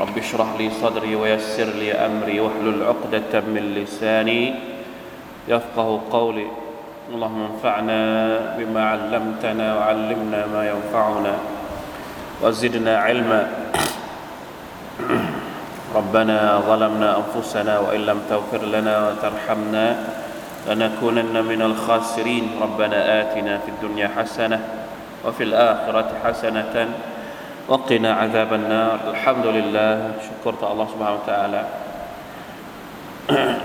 رب اشرح لي صدري ويسر لي أمري واحلل عقدة من لساني يفقه قولي. اللهم انفعنا بما علمتنا وعلمنا ما ينفعنا وزدنا علما. ربنا ظلمنا أنفسنا وإن لم تغفر لنا وترحمنا لنكونن من الخاسرين. ربنا آتنا في الدنيا حسنة وفي الآخرة حسنة وقنا عذاب النار الحمد لله ชุกรต่อ Allah سبحانه และ تعالى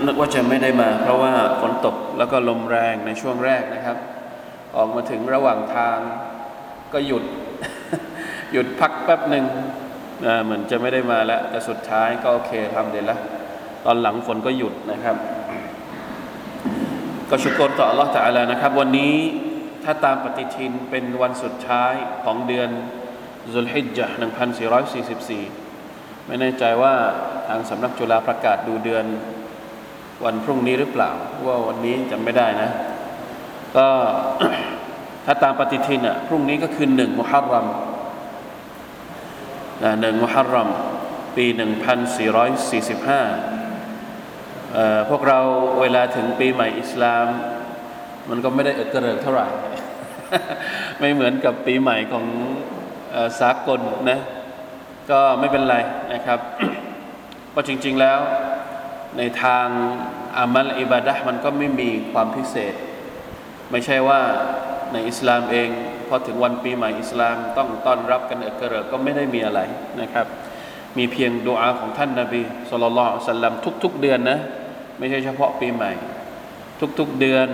นึกว่าจะไม่ได้มา เพราะว่าฝนตกแล้วก็ลมแรงในช่วงแรกนะครับ ออกมาถึงระหว่างทางก็หยุด หยุดพักแป๊บหนึ่งเหมือนจะไม่ได้มาแล้ว แต่สุดท้ายก็โอเคทำเดี๋ยวละตอนหลังฝนก็หยุดนะครับ ก็ชุกรต่อ Allah تعالى นะครับ วันนี้ถ้าตามปฏิทินเป็นวันสุดท้ายของเดือน ซุลฮิจญะ1444 ไม่แน่ใจว่าทางสำนักจุฬาประกาศดูเดือนวันพรุ่งนี้หรือเปล่า ว่าวันนี้จำไม่ได้นะ ก็ถ้าตามปฏิทินอะพรุ่งนี้ก็คือหนึ่งมุฮัรรัมหนึ่งมุฮัรรัม ปี 1445 พวกเราเวลาถึงปีใหม่อิสลาม มันก็ไม่ได้เอกระเริกเท่าไหร่ ไม่เหมือนกับปีใหม่ของ สากลนะก็ไม่เป็นไรนะครับเพราะจริง ๆแล้วในทางอามัลอิบาดะมันก็ไม่มีความพิเศษ ไม่ใช่ว่าในอิสลามเองพอถึงวันปีใหม่อิสลามต้องต้อนรับกันเอกระเริกก็ไม่ได้มีอะไรนะครับ มีเพียงดูอาของท่านนาบีสุลต่านสัลลัมทุก ๆ เดือนนะไม่ใช่เฉพาะปีใหม่ ทุกๆเดือน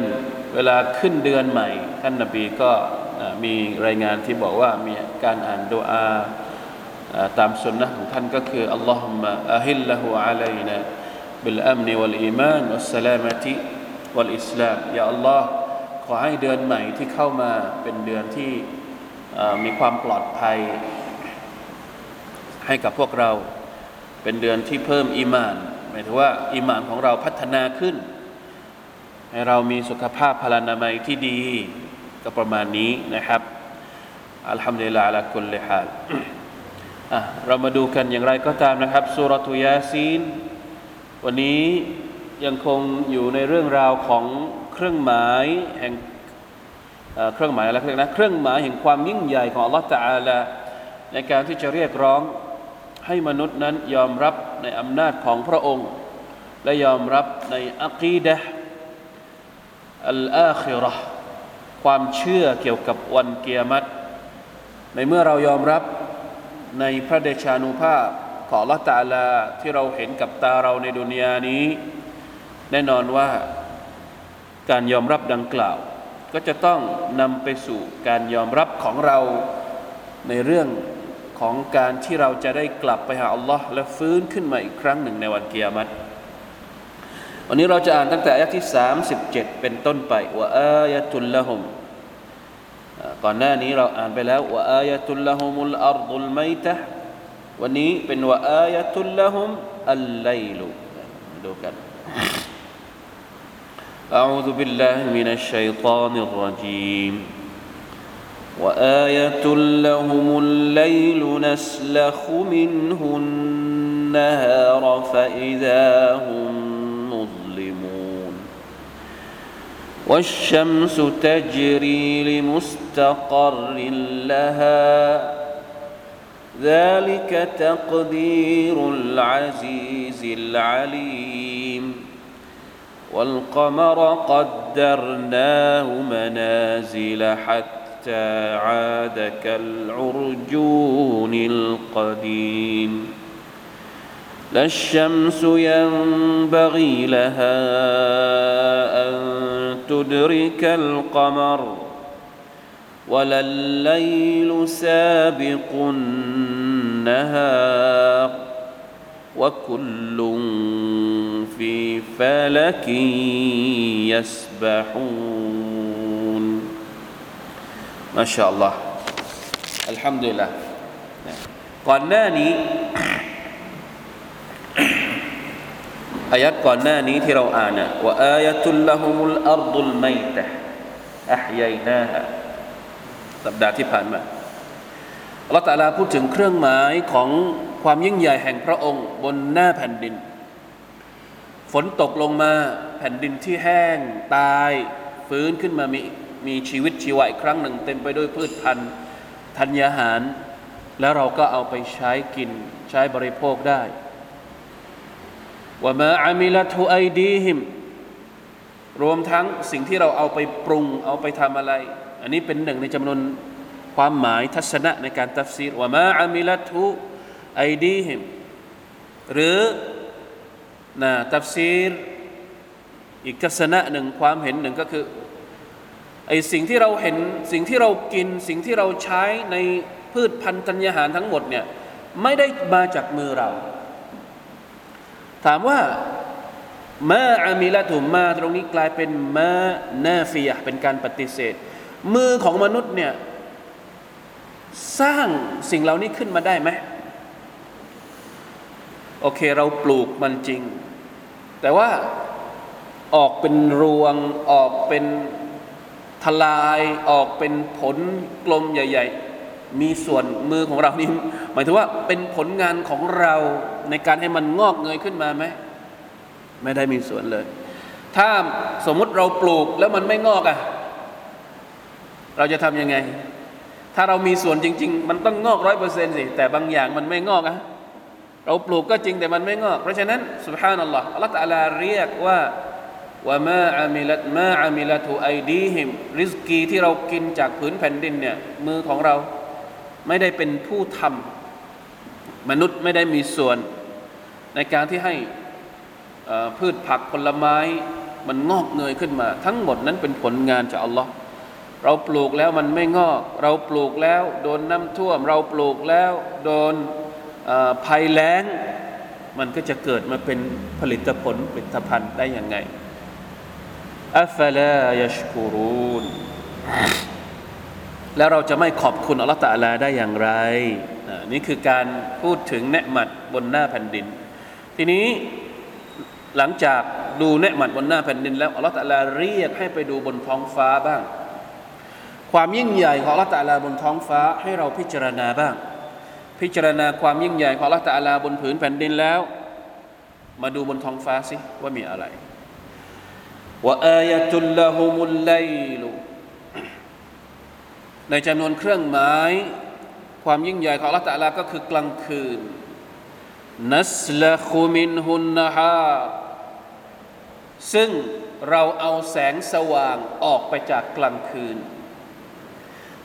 เวลาขึ้นเดือนใหม่ ท่านนาบีก็มีรายงานที่บอกว่ามี การอ่านดูอาตามสุนนะของท่านก็คืออัลลอฮุมะอะฮิลละหูอะลัยนะบิลอัมนีวัลอีมานวัสสลามะติวัลอิสลามยาอัลลอฮ์ขอให้เดือนใหม่ที่เข้ามาเป็นเดือนที่มีความปลอดภัย ให้กับพวกเราเป็นเดือนที่เพิ่มอีมานหมายถึงว่าอีมานของเราพัฒนาขึ้น ให้เรามีสุขภาพพลานามัยที่ดีก็ประมาณนี้นะครับ อัลฮัมดุลิลลาห์ละกุลลิฮาลเรามาดูกันอย่างไรก็ตามนะครับสุรทุยาซีน วันนี้ยังคงอยู่ในเรื่องราวของเครื่องหมายแห่งเครื่องหมายอะไรเรียกนะเครื่องหมายแห่งความยิ่งใหญ่ของอัลลอฮฺตาลาในการที่จะเรียกร้องให้มนุษย์นั้นยอมรับในอำนาจของพระองค์ และยอมรับในอักีดะอัลอาคิรอความเชื่อเกี่ยวกับวันเกียรติ ในเมื่อเรายอมรับในพระเดชานุภาพของละตาลาที่เราเห็นกับตาเราในดุนยานี้ แน่นอนว่าการยอมรับดังกล่าว ก็จะต้องนำไปสู่การยอมรับของเราในเรื่องของการที่เราจะได้กลับไปหาอัลลอฮ์และฟื้นขึ้นมาอีกครั้งหนึ่งในวันเกียรติวันนี้เราจะอ่านตั้งแต่อายะที่ 37 เป็นต้นไปว่าอายะตุลละฮุม ก่อนหน้านี้เราอ่านไปแล้วว่าอายะตุลละฮุมุลอัรดุลไมตะวันนี้เป็นว่าอายะตุลละฮุมอัลไลลุดูกัน أعوذ بالله من الشيطان الرجيم وآية لهم الليل نسلخ منه النهار فإذا هم مظلمون والشمس تجري لمستقر لها. ذلك تقدير العزيز العليم. والقمر قدرناه منازل حتى عاد كالعرجون القديم. لا الشمس ينبغي لها أن تدرك القمر ولا الليل سابق النهار وكل في فلك يسبحون ما شاء الله الحمد لله ก่อนหน้านี้ อายัดก่อนหน้านี้ที่เราอ่านนะว่าอายะตุลละฮุมุลอัรดุลไมตะอัฮยัยนาฮะ สัปดาห์ที่ผ่านมาอัลตะอาลาพูดถึงเครื่องหมายของความยิ่งใหญ่แห่งพระองค์บนหน้าแผ่นดิน ฝนตกลงมาแผ่นดินที่แห้งตายฟื้นขึ้นมามีมีชีวิตชีวะอีกครั้งหนึ่ง เต็มไปด้วยพืชพันธุ์ธัญญาหาร แล้วเราก็เอาไปใช้กินใช้บริโภคได้ว่ามาอามิลัตุไอดีหิม รวมทั้งสิ่งที่เราเอาไปปรุงเอาไปทำอะไร อันนี้เป็นหนึ่งในจำนวนความหมายทัศนะในการตัฟซีรว่ามาอามิลัตุไอดีหิมหรือนะตัฟซีรอีกทัศนะหนึ่งความเห็นหนึ่งก็คือไอสิ่งที่เราเห็นสิ่งที่เรากินสิ่งที่เราใช้ในพืชพันธุ์ธัญญาหารทั้งหมดเนี่ยไม่ได้มาจากมือเรา ถามว่ามาอามิละตุมาตรงนี้กลายเป็นมานาฟียะเป็นการปฏิเสธ มือของมนุษย์เนี่ยสร้างสิ่งเหล่านี้ขึ้นมาได้ไหมโอเคเราปลูกมันจริง แต่ว่าออกเป็นรวงออกเป็นทลายออกเป็นผลกลมใหญ่ ๆ มีส่วนมือของเรานี่หมายถึงว่าเป็นผลงานของเราในการให้มันงอกเงยขึ้นมาไหมไม่ได้มีส่วนเลย ถ้าสมมุติเราปลูกแล้วมันไม่งอกอะ่ะ เราจะทำยังไง ถ้าเรามีส่วนจริง ๆ มันต้องงอกร้อยเปอร์เซ็นต์สิ แต่บางอย่างมันไม่งอกอะเราปลูกก็จริงแต่มันไม่งอก เพราะฉะนั้นสุบฮานัลลอฮ์อัลลอฮฺตะลาเรียกว่าว่ามาอามิลัตมาอามิลัตุไอดีหิมริสกีที่เรากินจากผืนแผ่นดินเนี่ยมือของเราไม่ได้เป็นผู้ทำมนุษย์ไม่ได้มีส่วนในการที่ให้พืชผักผลไม้มันงอกเงยขึ้นมา ทั้งหมดนั้นเป็นผลงานจากอัลลอฮ์ เราปลูกแล้วมันไม่งอก เราปลูกแล้วโดนน้ำท่วม เราปลูกแล้วโดนภัยแล้ง มันก็จะเกิดมาเป็นผลิตผลผลิตภัณฑ์ได้ยังไงอัฟลายชกูรูนแล้วเราจะไม่ขอบคุณอัลลอฮฺตะลาได้อย่างไร นี่คือการพูดถึงเนหมัดบนหน้าแผ่นดิน ทีนี้หลังจากดูเนหมัดบนหน้าแผ่นดิน แล้วอัลลอฮฺตะลาเรียกให้ไปดูบนท้องฟ้าบ้าง ความยิ่งใหญ่ของอัลลอฮฺตะลาบนท้องฟ้าให้เราพิจารณาบ้าง พิจารณาความยิ่งใหญ่ของอัลลอฮฺตะลาบนผืนแผ่นดินแล้ว มาดูบนท้องฟ้าสิว่ามีอะไรว่าอายะตุลละฮุมุลไลลุในจำนวนเครื่องหมายความยิ่งใหญ่ของอัลลอฮฺตะลาก็คือกลางคืนนัสละคุมินฮุนนะฮาซึ่งเราเอาแสงสว่างออกไปจากกลางคืน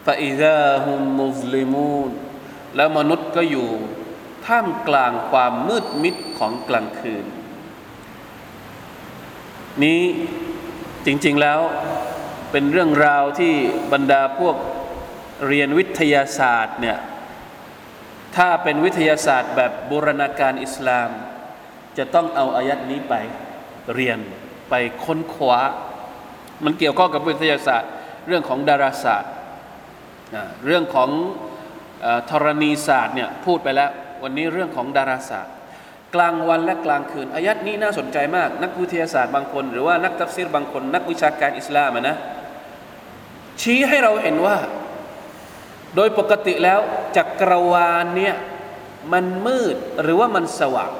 ฟาอิซาฮุมมุสลิมูนแล้วมนุษย์ก็อยู่ ท่ามกลางความมืดมิดของกลางคืน นี้จริงๆแล้วเป็นเรื่องราวที่บรรดาพวกเรียนวิทยาศาสตร์เนี่ยถ้าเป็นวิทยาศาสตร์แบบบูรณาการอิสลาม จะต้องเอาอายัดนี้ไปเรียนไปค้นคว้า มันเกี่ยวข้องกับวิทยาศาสตร์ เรื่องของดาราศาสตร์ เรื่องของธรณีศาสตร์เนี่ยพูดไปแล้ว วันนี้เรื่องของดาราศาสตร์ กลางวันและกลางคืนอายัดนี้น่าสนใจมาก นักวิทยาศาสตร์บางคน หรือว่านักตัฟซีรบางคน นักวิชาการอิสลามนะชี้ให้เราเห็นว่า โดยปกติแล้วจักรวาลเนี่ยมันมืดหรือว่ามันสว่าง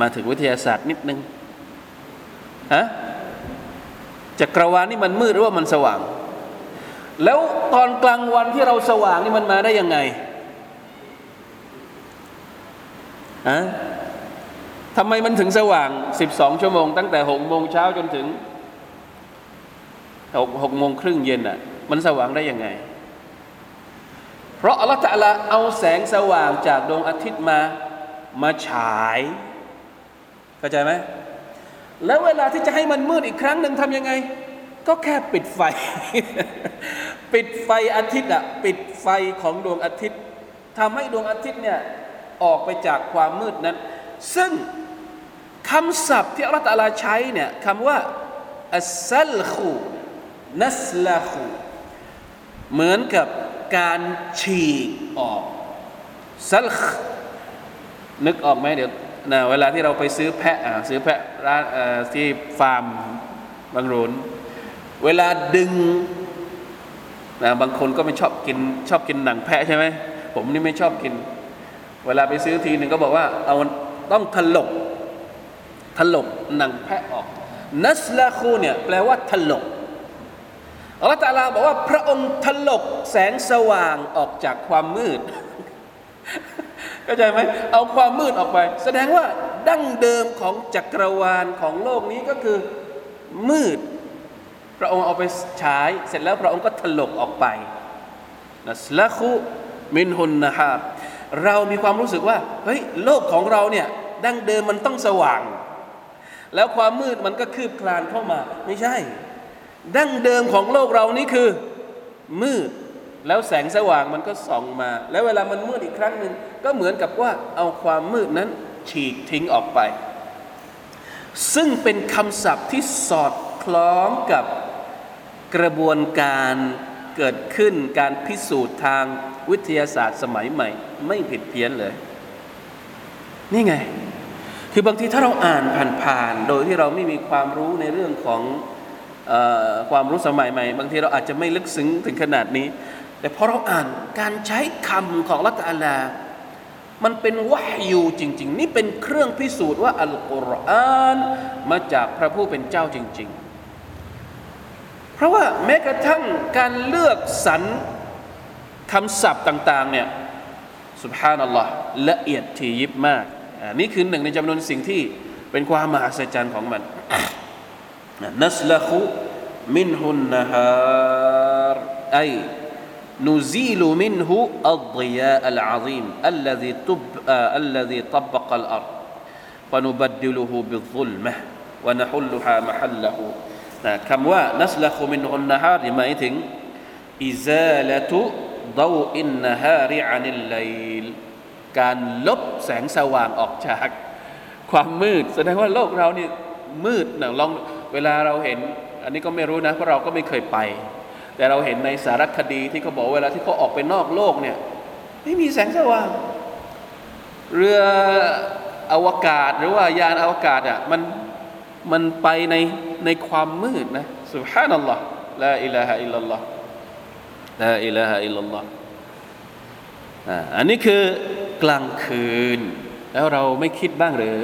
มาถึงวิทยาศาสตร์นิดนึงฮะจักรวาลนี่มันมืดหรือว่ามันสว่าง แล้วตอนกลางวันที่เราสว่างนี่มันมาได้ยังไงฮะทำไมมันถึงสว่าง 12 ชั่วโมง ตั้งแต่6โมงเช้าจนถึง6 6โมงครึ่งเย็นอะ มันสว่างได้ยังไง เพราะอัลลอฮฺตะลาเอาแสงสว่างจากดวงอาทิตย์มา มาฉาย เข้าใจไหม แล้วเวลาที่จะให้มันมืดอีกครั้งหนึ่งทำยังไง ก็แค่ปิดไฟ ปิดไฟอาทิตย์อะปิดไฟของดวงอาทิตย์ทำให้ดวงอาทิตย์เนี่ยออกไปจากความมืดนั้น ซึ่งคำศัพท์ที่อัลลอฮฺตาลาใช้เนี่ยคำว่าอัสซัลคูนัสลาคูเหมือนกับการฉีกออกซัลคนึกออกไหมเดี๋ยวนะเวลาที่เราไปซื้อแพะซื้อแพะร้านที่ฟาร์มบางรุน เวลาดึงนะบางคนก็ไม่ชอบกินชอบกินหนังแพะใช่ไหมผมนี่ไม่ชอบกิน เวลาไปซื้อทีหนึ่งก็บอกว่า เอาต้องถลกถลกหนังแพะออกนัสลาคูเนี่ยแปลว่าถลกอัลลอฮฺตาลาบอกว่าพระองค์ถลกแสงสว่างออกจากความมืดเข้าใจไหมเอาความมืดออกไป แสดงว่าดั้งเดิมของจักรวาลของโลกนี้ก็คือมืด ระองค์เอาไปฉายเสร็จแล้วพระองค์ก็ถลกออกไปนัสละคุมินหุนนะฮาเรามีความรู้สึกว่าเฮ้ยโลกของเราเนี่ยดั้งเดิมมันต้องสว่าง แล้วความมืดมันก็คืบคลานเข้ามา ไม่ใช่ ดั้งเดิมของโลกเรานี่คือมืดแล้วแสงสว่างมันก็ส่องมา แล้วเวลามันมืดอีกครั้งหนึ่งก็เหมือนกับว่าเอาความมืดนั้นฉีกทิ้งออกไป ซึ่งเป็นคำศัพท์ที่สอดคล้องกับ กระบวนการเกิดขึ้นการพิสูจน์ทางวิทยาศาสตร์สมัยใหม่ ไม่ผิดเพี้ยนเลย นี่ไง คือบางทีถ้าเราอ่านผ่านๆโดยที่เราไม่มีความรู้ในเรื่องของอความรู้สมัยใหม่ บางทีเราอาจจะไม่ลึกซึ้งถึงขนาดนี้ แต่พอเราอ่านการใช้คำของละตัลลา มันเป็นวะฮยูจริง ๆ นี่เป็นเครื่องพิสูจน์ว่าอัลกุรอานมาจากพระผู้เป็นเจ้าจริง ๆ เพราะว่าแม้กระทั่งการเลือกสรรคำศัพท์ต่างๆเนี่ยسبحان اللهละเอียดถี่ยิบมากนี่คือหนึ่งในจำนวนสิ่งที่เป็นความมหัศจรรย์ของมันنسلخ منه النهار أي نزيل منه الضياء العظيم الذي طب الذي طبق الآفاق ونبدله بالظلمة ونحلها محله คำว่าنسلخ منه النهارหมายถึงإزالة ضوء النهار عن الليلการลบแสงสว่างออกจากความมืด แสดงว่าโลกเรานี่มืดนะลองเวลาเราเห็น อันนี้ก็ไม่รู้นะเพราะเราก็ไม่เคยไป แต่เราเห็นในสารคดีที่เขาบอกเวลาที่เขาออกไปนอกโลกเนี่ยไม่มีแสงสว่าง เรืออวกาศหรือว่ายานอวกาศอะมัน มันไปในในความมืดนะสุบฮานัลลอฮ์ลาอิลาฮะอิลลัลลอฮ์ลาอิลาฮะอิลลัลลอฮ์อันนี้คือกลางคืน แล้วเราไม่คิดบ้างหรือ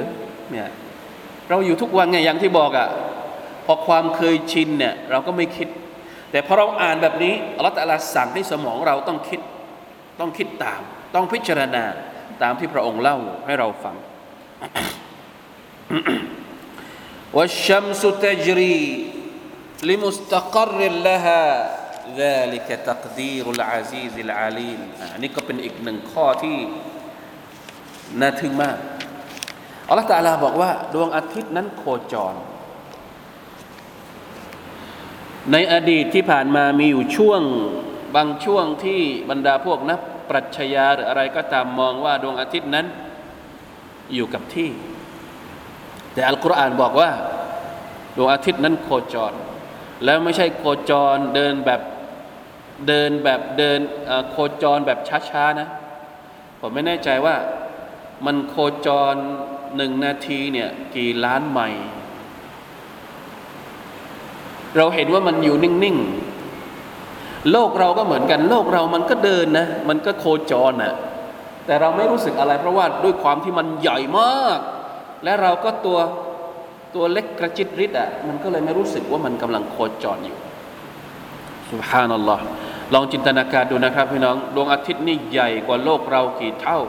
เนี่ยเราอยู่ทุกวันไงอย่างที่บอกอะ่ะพอความเคยชินเนี่ยเราก็ไม่คิด แต่พอเราอ่านแบบนี้อัลลอฮฺตะลาสั่งให้สมองเราต้องคิดต้องคิดตาม ต้องพิจารณาตามที่พระองค์เล่าให้เราฟัง والشمس تجري لمستقر لها ذلك تقدير العزيز العليم อันนี้ก็เป็นอีกหนึ่งข้อที่น่าทึ่งมากอัลลอฮฺตะลาบอกว่าดวงอาทิตย์นั้นโคจรในอดีตที่ผ่านมามีอยู่ช่วงบางช่วงที่บรรดาพวกนักปรัชญาหรืออะไรก็ตามมองว่าดวงอาทิตย์นั้นอยู่กับที่ แต่อัลกุรอานบอกว่าดวงอาทิตย์นั้นโคจร แล้วไม่ใช่โคจรเดินแบบเดินแบบเดินโคจรแบบช้าๆนะ ผมไม่แน่ใจว่ามันโคจรหนึ่งนาทีเนี่ยกี่ล้านไมล์เราเห็นว่ามันอยู่นิ่งๆ โลกเราก็เหมือนกัน โลกเรามันก็เดินนะ มันก็โคจรนะแต่เราไม่รู้สึกอะไรเพราะว่าด้วยความที่มันใหญ่มาก และเราก็ตัวตัวเล็กกระจิตริดอ่ะ มันก็เลยไม่รู้สึกว่ามันกำลังโคจรอยู่สุบฮานัลลอฮ์ลองจินตนาการดูนะครับพี่น้อง ดวงอาทิตย์นี่ใหญ่กว่าโลกเรากี่เท่า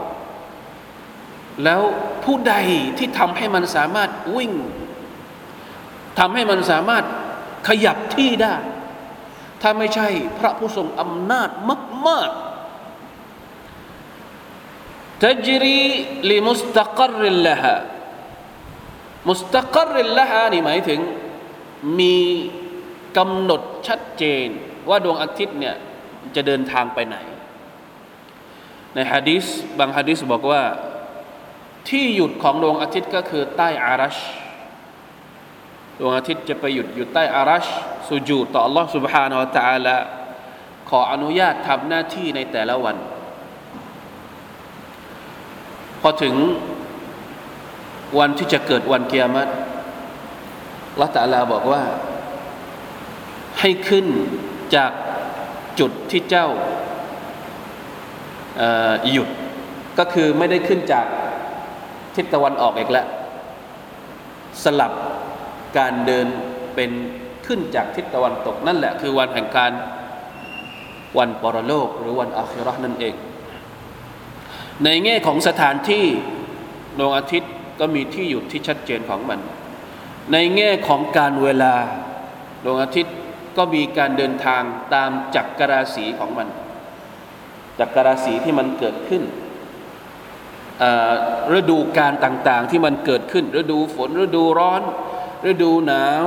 แล้วผู้ใดที่ทำให้มันสามารถวิ่งทำให้มันสามารถขยับที่ได้ ถ้าไม่ใช่พระผู้ทรงอำนาจมากๆ تجري لمستقر لها มุสตะกรริลละฮานี่หมายถึง มีกำหนดชัดเจน ว่าดวงอาทิตย์เนี่ยจะเดินทางไปไหน ในฮะดิษบางฮะดิษบอกว่า ที่หยุดของดวงอาทิตย์ก็คือใต้อารัช ดวงอาทิตย์จะไปหยุดอยู่ใต้อารัชสุญูดต่อ Allah سبحانه และ تعالى ขออนุญาตทำหน้าที่ในแต่ละวัน พอถึง วันที่จะเกิดวันเกียรติละตาลาบอกว่า ให้ขึ้นจากจุดที่เจ้าหยุดก็คือไม่ได้ขึ้นจากทิศตะวันออกอีกแล้ว สลับการเดินเป็นขึ้นจากทิศตะวันตก นั่นแหละคือวันแห่งการวันปรโลก หรือวันอาคิรอนั่นเอง ในแง่ของสถานที่ดวงอาทิตย์ ก็มีที่หยุดที่ชัดเจนของมัน ในแง่ของการเวลาดวงอาทิตย์ก็มีการเดินทางตามจักรราศีของมัน จักรราศีที่มันเกิดขึ้นฤดูการต่างๆที่มันเกิดขึ้น ฤดูฝนฤดูร้อน ฤดูหนาว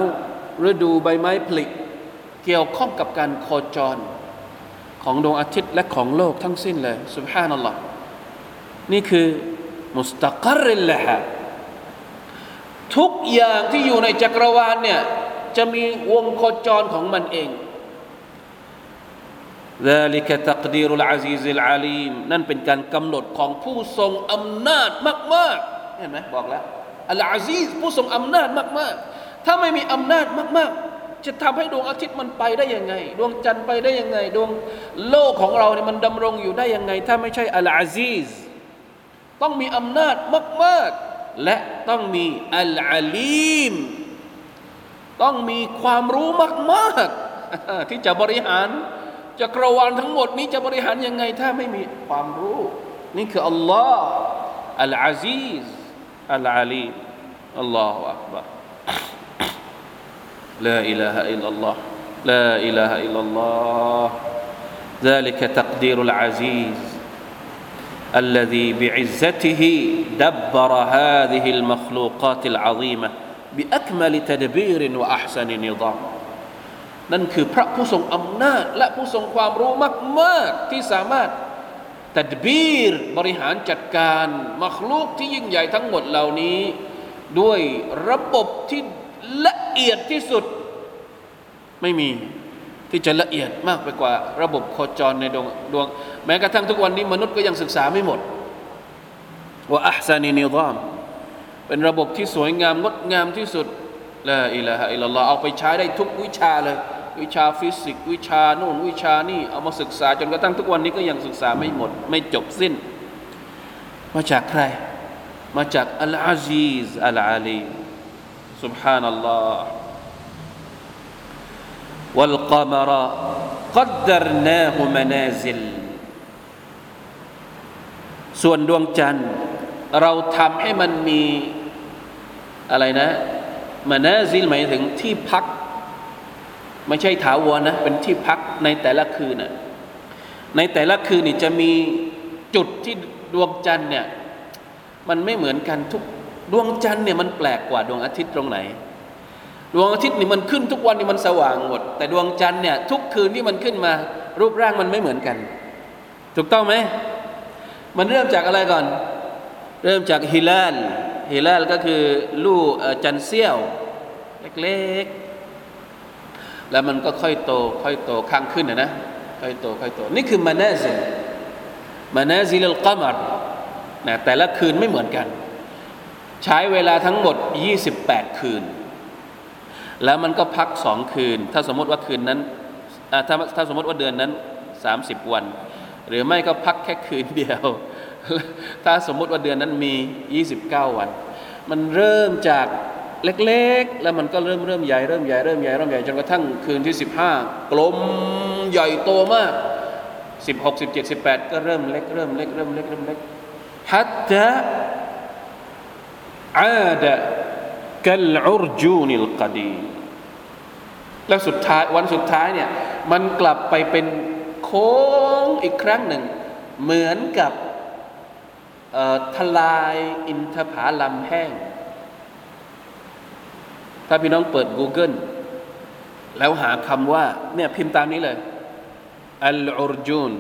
ฤดูใบไม้ผลิเกี่ยวข้องกับการโคจร ของดวงอาทิตย์และของโลกทั้งสิ้นเลยสุบฮานัลลอฮ์นี่คือมุสตะกริลละฮะ ทุกอย่างที่อยู่ในจักรวาลเนี่ยจะมีวงโคจรของมันเอง ذلك تقدير العزيز العليم นั่นเป็นการกำหนดของผู้ทรงอำนาจมากๆเห็นไหมบอกแล้วอัลอาซีซผู้ทรงอำนาจมากๆ ถ้าไม่มีอำนาจมากๆ จะทำให้ดวงอาทิตย์มันไปได้ยังไง ดวงจันทร์ไปได้ยังไง ดวงโลกของเราเนี่ยมันดำรงอยู่ได้ยังไง ถ้าไม่ใช่อัลอาซีซต้องมีอำนาจมากๆ และต้องมีอัลอาลีม ต้องมีความรู้มากๆ ที่จะบริหารจักรวาลทั้งหมดนี้จะบริหารยังไง ถ้าไม่มีความรู้ นี่คืออัลลอฮ์อัลอาซีซอัลอาลีอัลลอฮฺอักบาร لا إله إلا الله لا إله إلا الله ذلك تقدير العزيز الذي بعزته دبر هذه المخلوقات العظيمة بأكمل تدبير وأحسن نظام นั่นคือพระผู้ทรงอำนาจและผู้ทรงความรู้มากๆที่สามารถตัดบีรบริหารจัดการมัคลูกที่ยิ่งใหญ่ทั้งหมดเหล่านี้ ด้วยระบบที่ละเอียดที่สุด ไม่มี ที่จะละเอียดมากไปกว่า ระบบโคจรในดวงดวง แม้กระทั่งทุกวันนี้มนุษย์ก็ยังศึกษาไม่หมด ว่าอัพซานีนิรอมเป็นระบบที่สวยงามงดงามที่สุดละอิละฮะอิลลัลลอฮ์เอาไปใช้ได้ทุกวิชาเลยวิชาฟิสิกส์วิชาโน่นวิชานี่เอามาศึกษาจนกระทั่งทุกวันนี้ก็ยังศึกษาไม่หมด ไม่จบสิ้น มาจากใคร มาจากอัลอาซีซอัลอาลี سبحان الله والقمر قدرناه منازل ส่วนดวงจันทร์ เราทำให้มันมีอะไรนะมานาซิลหมายถึงที่พัก ไม่ใช่ถาวรนะ เป็นที่พักในแต่ละคืนนะในแต่ละคืนนี่จะมีจุดที่ดวงจันทร์เนี่ยมันไม่เหมือนกันทุกดวงจันทร์เนี่ยมันแปลกกว่าดวงอาทิตย์ตรงไหน ดวงอาทิตย์นี่มันขึ้นทุกวันนี่มันสว่างหมด แต่ดวงจันทร์เนี่ยทุกคืนที่มันขึ้นมา รูปร่างมันไม่เหมือนกัน ถูกต้องไหมมันเริ่มจากอะไรก่อน เริ่มจากฮิลาลฮิลาลก็คือลูกจันเซียวเล็กๆ แล้วมันก็ค่อยโต ค่อยโตข้างขึ้นนะนะค่อยโตค่อยโต นี่คือมานาซิลมานาซิลกัมรนะแต่ละคืนไม่เหมือนกัน ใช้เวลาทั้งหมด 28 คืน แล้วมันก็พักสองคืน ถ้าสมมติว่าคืนนั้นถ้าถ้าสมมติว่าเดือนนั้น 30 วัน หรือไม่ก็พักแค่คืนเดียว ถ้าสมมติว่าเดือนนั้นมี 29 วัน มันเริ่มจากเล็กๆ แล้วมันก็เริ่มเริ่มใหญ่เริ่มใหญ่เริ่มใหญ่เริ่มใหญ่จนกระทั่งคืนที่ 15 กลมใหญ่โตมาก 16 17 18 ก็เริ่มเล็กเริ่มเล็กเริ่มเล็กเริ่มเล็กฮัตตะอาดะ กัลอุรจูนิลกดีแล้วสุดท้ายวันสุดท้ายเนี่ยมันกลับไปเป็นโค้งอีกครั้งหนึ่ง เหมือนกับทลายอินทผาลัมแห้ง ถ้าพี่น้องเปิด Google แล้วหาคำว่าเนี่ยพิมพ์ตามนี้เลยอัลอุรจูน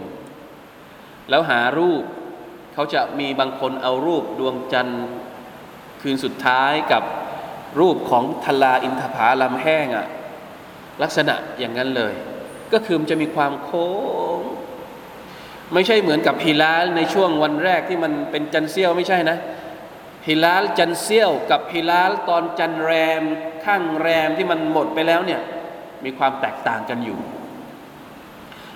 แล้วหารูป เขาจะมีบางคนเอารูปดวงจันทร์คืนสุดท้ายกับ รูปของทลาอินทผาลำแห้งอะลักษณะอย่างนั้นเลย ก็คือมันจะมีความโค้ง ไม่ใช่เหมือนกับฮิลาลในช่วงวันแรกที่มันเป็นจันเซียวไม่ใช่นะฮิลาลจันเซียวกับฮิลาลตอนจันแรมข้างแรมที่มันหมดไปแล้วเนี่ยมีความแตกต่างกันอยู่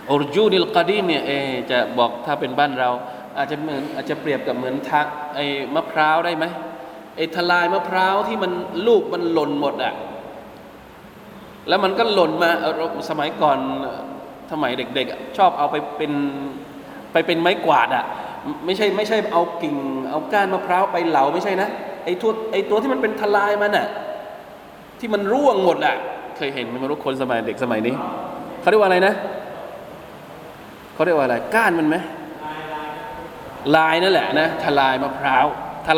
อรจูนิลกาดีมเนี่ยเอจะบอกถ้าเป็นบ้านเรา อาจจะเหมือนอาจจะเปรียบกับเหมือนทักไอ้มะพร้าวได้ไหม ไอ้ทลายมะพร้าวที่มันลูกมันหล่นหมดอะแล้วมันก็หล่นมาสมัยก่อนสมัยเด็กๆชอบเอาไปเป็นไปเป็นไม้กวาดอะไม่ใช่ไม่ใช่เอากิ่ง เอาก้านมะพร้าวไปเหลาไม่ใช่นะไอ้ตัวไอ้ตัวที่มันเป็นทลายมันอะที่มันร่วงหมดอะเคยเห็นไหมไม่รู้คนสมัยเด็กสมัยนี้เขาเรียกว่าอะไรนะเขาเรียกว่าอะไรก้านมันไหมลายนั่นแหละนะทลายมะพร้าว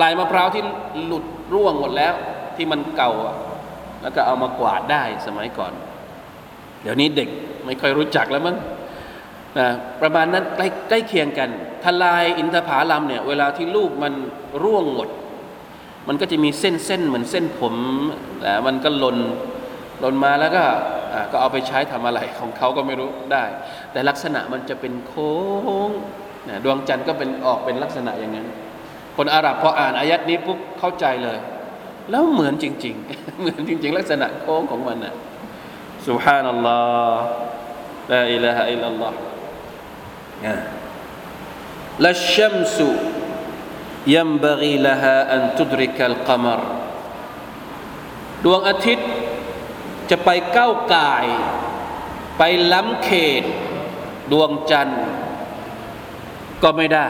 ลายมะพร้าวที่หลุดร่วงหมดแล้ว ที่มันเก่าแล้วก็เอามากวาดได้สมัยก่อน เดี๋ยวนี้เด็กไม่ค่อยรู้จักแล้วมั้งนะประมาณนั้นใกล้ใกล้เคียงกันทลายอินทผาลัมเนี่ย เวลาที่ลูกมันร่วงหมด มันก็จะมีเส้นเส้นเหมือนเส้นผมแต่มันก็หล่นหล่นมาแล้วก็ก็เอาไปใช้ทำอะไรของเขาก็ไม่รู้ได้ แต่ลักษณะมันจะเป็นโค้งดวงจันทร์ก็เป็นออกเป็นลักษณะอย่างนั้น คนอาหรับพออ่านอายัดนี้ปุ๊บเข้าใจเลย แล้วเหมือนจริง ๆ เหมือนจริง ๆ ลักษณะโค้งของมันน่ะสุฮานัลลอฮ์ลาอิลาฮะอิลลัลลอฮ์ละชัมสุยัมบะกีละฮาดวงอาทิตย์จะไปก้าวไก่ไปล้ำเขต ดวงจันทร์ก็ไม่ได้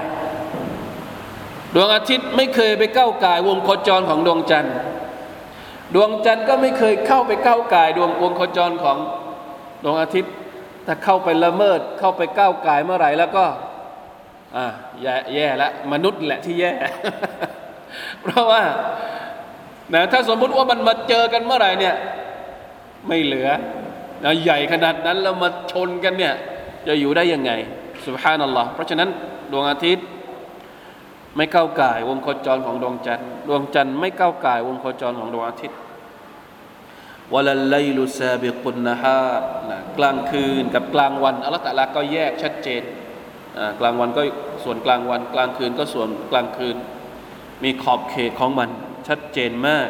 ดวงอาทิตย์ไม่เคยไปก้าวกายวงโคจรของดวงจันทร์ ดวงจันทร์ก็ไม่เคยเข้าไปก้าวกายดวงวงโคจรของดวงอาทิตย์ถ้าเข้าไปละเมิดเข้าไปก้าวกายเมื่อไหร่แล้วก็อ่าแย่แย่ละมนุษย์แหละที่แย่ เพราะว่านะถ้าสมมุติว่ามันมาเจอกันเมื่อไหร่เนี่ยไม่เหลือนะใหญ่ขนาดนั้นแล้วมาชนกันเนี่ยจะอยู่ได้ยังไงสุบฮานัลลอฮ์เพราะฉะนั้นดวงอาทิตย์ ไม่เข้ากายวงโคจรของดวงจันทร์ดวงจันทร์ไม่เข้ากายวงโคจรของดวงอาทิตย์วลลไลลุซาบิกุนนะฮะกลางคืนกับกลางวันอัลตะลาก็แยกชัดเจนกลางวันก็ส่วนกลางวัน กลางคืนก็ส่วนกลางคืน มีขอบเขตของมันชัดเจนมาก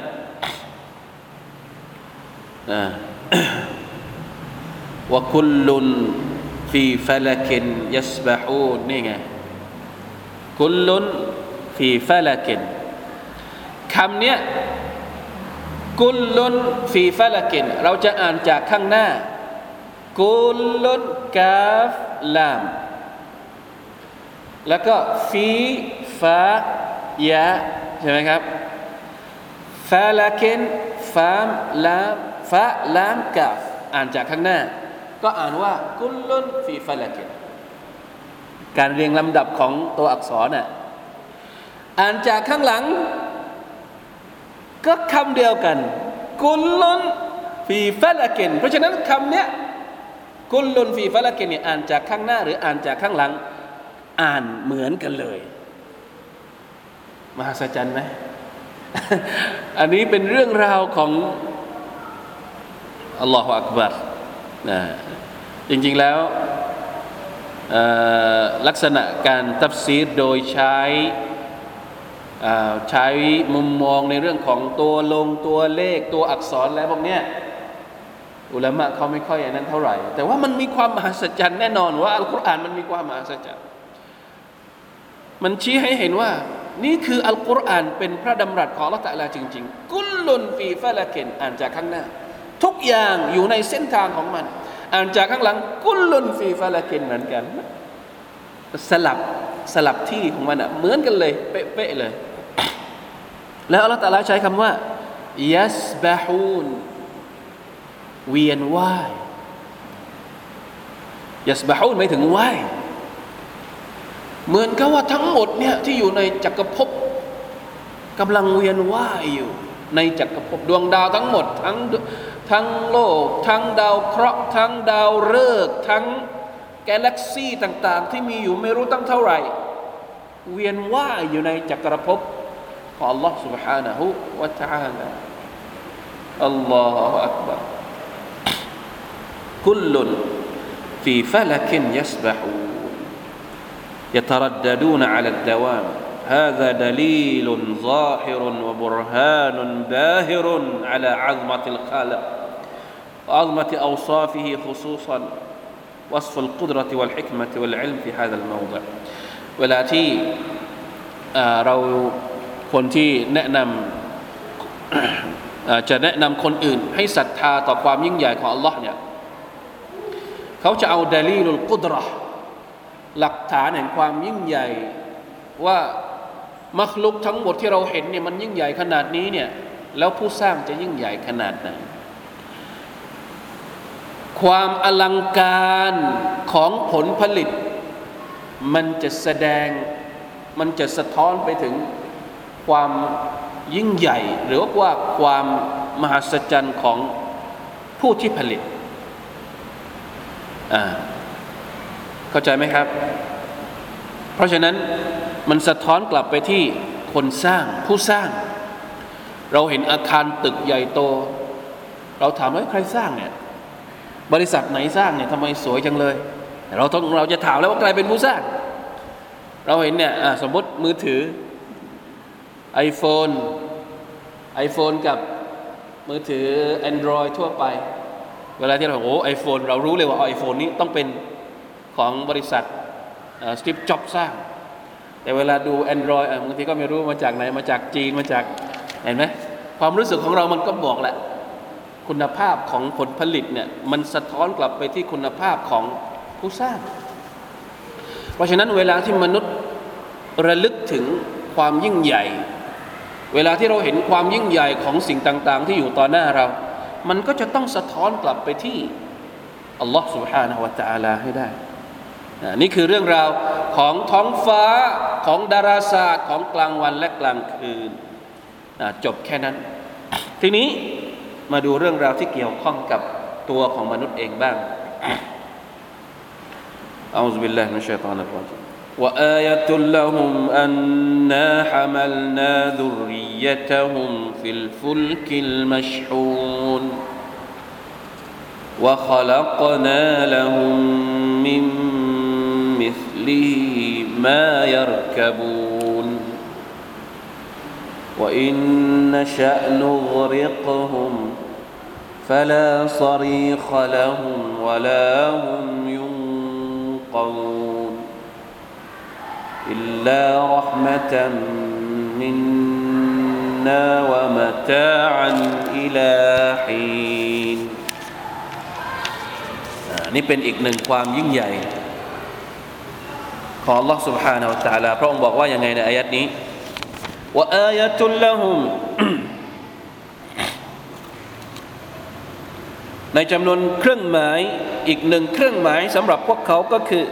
ว่าكل في فلك يسبحونนี่ไง كل في فلكคำเนี้ยكل في فلكเราจะอ่านจากข้างหน้า كل كاف لام แล้วก็ฟีฟายะใช่ไหมครับฟาลกินฟามลามฟาลามกาฟอ่านจากข้างหน้า ก็อ่านว่ากุลลุนฟีฟลกิน การเรียงลำดับของตัวอักษรน่ะอ่านจากข้างหลัง ก็คำเดียวกัน กุลลนฟีฟลากินเพราะฉะนั้นคำเนี้ยกุลลนฟีฟลากินเนี่ยอ่านจากข้างหน้า หรืออ่านจากข้างหลัง อ่านเหมือนกันเลย มหัศจรรย์ไหมอันนี้เป็นเรื่องราวของอัลลอฮฺอักบัรนะจริงๆแล้ว ลักษณะการตัฟซีรโดยใช้ใช้มุมมองในเรื่องของตัวลงตัวเลขตัวอักษรแล้วพวกเนี้ยอุลามะเขาไม่ค่อยอย่างนั้นเท่าไหร่ แต่ว่ามันมีความมหัศจรรย์แน่นอนว่าอัลกุรอานมันมีความมหัศจรรย์มันชี้ให้เห็นว่า นี่คืออัลกุรอานเป็นพระดำรัสของละตะลาจริง ๆ กุลลุนฟีฟะละเกนอ่านจากข้างหน้า ทุกอย่างอยู่ในเส้นทางของมัน อ่านจากข้างหลังกุลลุนฟีฟาลากินเหมือนกัน สลับสลับที่ของมันอะเหมือนกันเลย เป๊ะๆเลย แล้วอัลลอฮฺตาลาใช้คำว่ายัสบะฮูนเวียนว่ายยัสบะฮูนไม่ถึงว่ายเหมือนกับว่าทั้งหมดเนี่ยที่อยู่ในจักรภพกำลังเวียนว่ายอยู่ ในจักรภพดวงดาวทั้งหมดทั้ง ทั้งโลก ทั้งดาวเคราะห์ทั้งดาวฤกษ์ทั้งกาแล็กซี่ต่าง ๆ ที่มีอยู่ไม่รู้ตั้งเท่าไหร่ เวียนว่ายอยู่ในจักรภพของ Allah سبحانه และ تعالى อัลลอฮฺอักบารคุลลุน في فلك يسبحون يترددون على الدوام هذا دليل ظاهر وبرهان باهر على عظمة الخالق وعظمة أوصافه خصوصا وصف القدرة والحكمة والعلم في هذا الموضع เวลาที่เราคนที่แนะนำจะแนะนำคนอื่น ให้ศรัทธาต่อความยิ่งใหญ่ของ Allah เนี่ยเขาจะเอาดลีลุลกุดระหลักฐานแห่งความยิ่งใหญ่ว่ามัคลุกทั้งหมดที่เราเห็นเนี่ยมันยิ่งใหญ่ขนาดนี้เนี่ยแล้วผู้สร้างจะยิ่งใหญ่ขนาดไหน ความอลังการของผลผลิต มันจะแสดงมันจะสะท้อนไปถึงความยิ่งใหญ่ หรือว่าความมหัศจรรย์ของผู้ที่ผลิตอ่าเข้าใจไหมครับ เพราะฉะนั้นมันสะท้อนกลับไปที่คนสร้างผู้สร้าง เราเห็นอาคารตึกใหญ่โต เราถามว่าใครสร้างเนี่ย บริษัทไหนสร้างเนี่ยทำไมสวยจังเลย เราต้องเราจะถามแล้วว่าใครเป็นผู้สร้าง เราเห็นเนี่ยสมมติมือถือ iPhone iPhone กับมือถือ Android ทั่วไป เวลาที่เราโอ้ไอโฟนเรารู้เลยว่าไอโฟนนี้ต้องเป็นของบริษัทสตีฟจ็อบสร้าง แต่เวลาดู Android บางทีก็ไม่รู้มาจากไหน มาจากจีนมาจากเห็นไหมความรู้สึกของเรามันก็บอกแหละ คุณภาพของผลผลิตเนี่ยมันสะท้อนกลับไปที่คุณภาพของผู้สร้าง เพราะฉะนั้นเวลาที่มนุษย์ระลึกถึงความยิ่งใหญ่ เวลาที่เราเห็นความยิ่งใหญ่ของสิ่งต่าง ๆ ที่อยู่ต่อหน้าเรา มันก็จะต้องสะท้อนกลับไปที่อัลลอฮ์ سبحانه และ تعالى ให้ได้นี่คือเรื่องราวของท้องฟ้าของดาราศาสตร์ของกลางวันและกลางคืนจบแค่นั้น ทีนี้ มาดูเรื่องราวที่เกี่ยวข้องกับตัวของมนุษย์เองบ้างอัลลอฮฺบิลลาฮิมินชัยฏอนรจีม وآية لهم أنا حملنا ذريتهم في الفلك المشحون وخلقنا لهم من مثله ما يركبون وإن نشأ نغرقهم فلا صريخ لهم ولا هم ينقذون إلا رحمة منا ومتاعا إلى حين นี่เป็นอีกหนึ่งความยิ่งใหญ่ของ Allah سبحانه และ تعالى พระองค์บอกว่ายังไงในอายัดนี้ว่าอายะตุลละหุม ในจำนวนเครื่องหมายอีกหนึ่งเครื่องหมายสำหรับพวกเขาก็คือ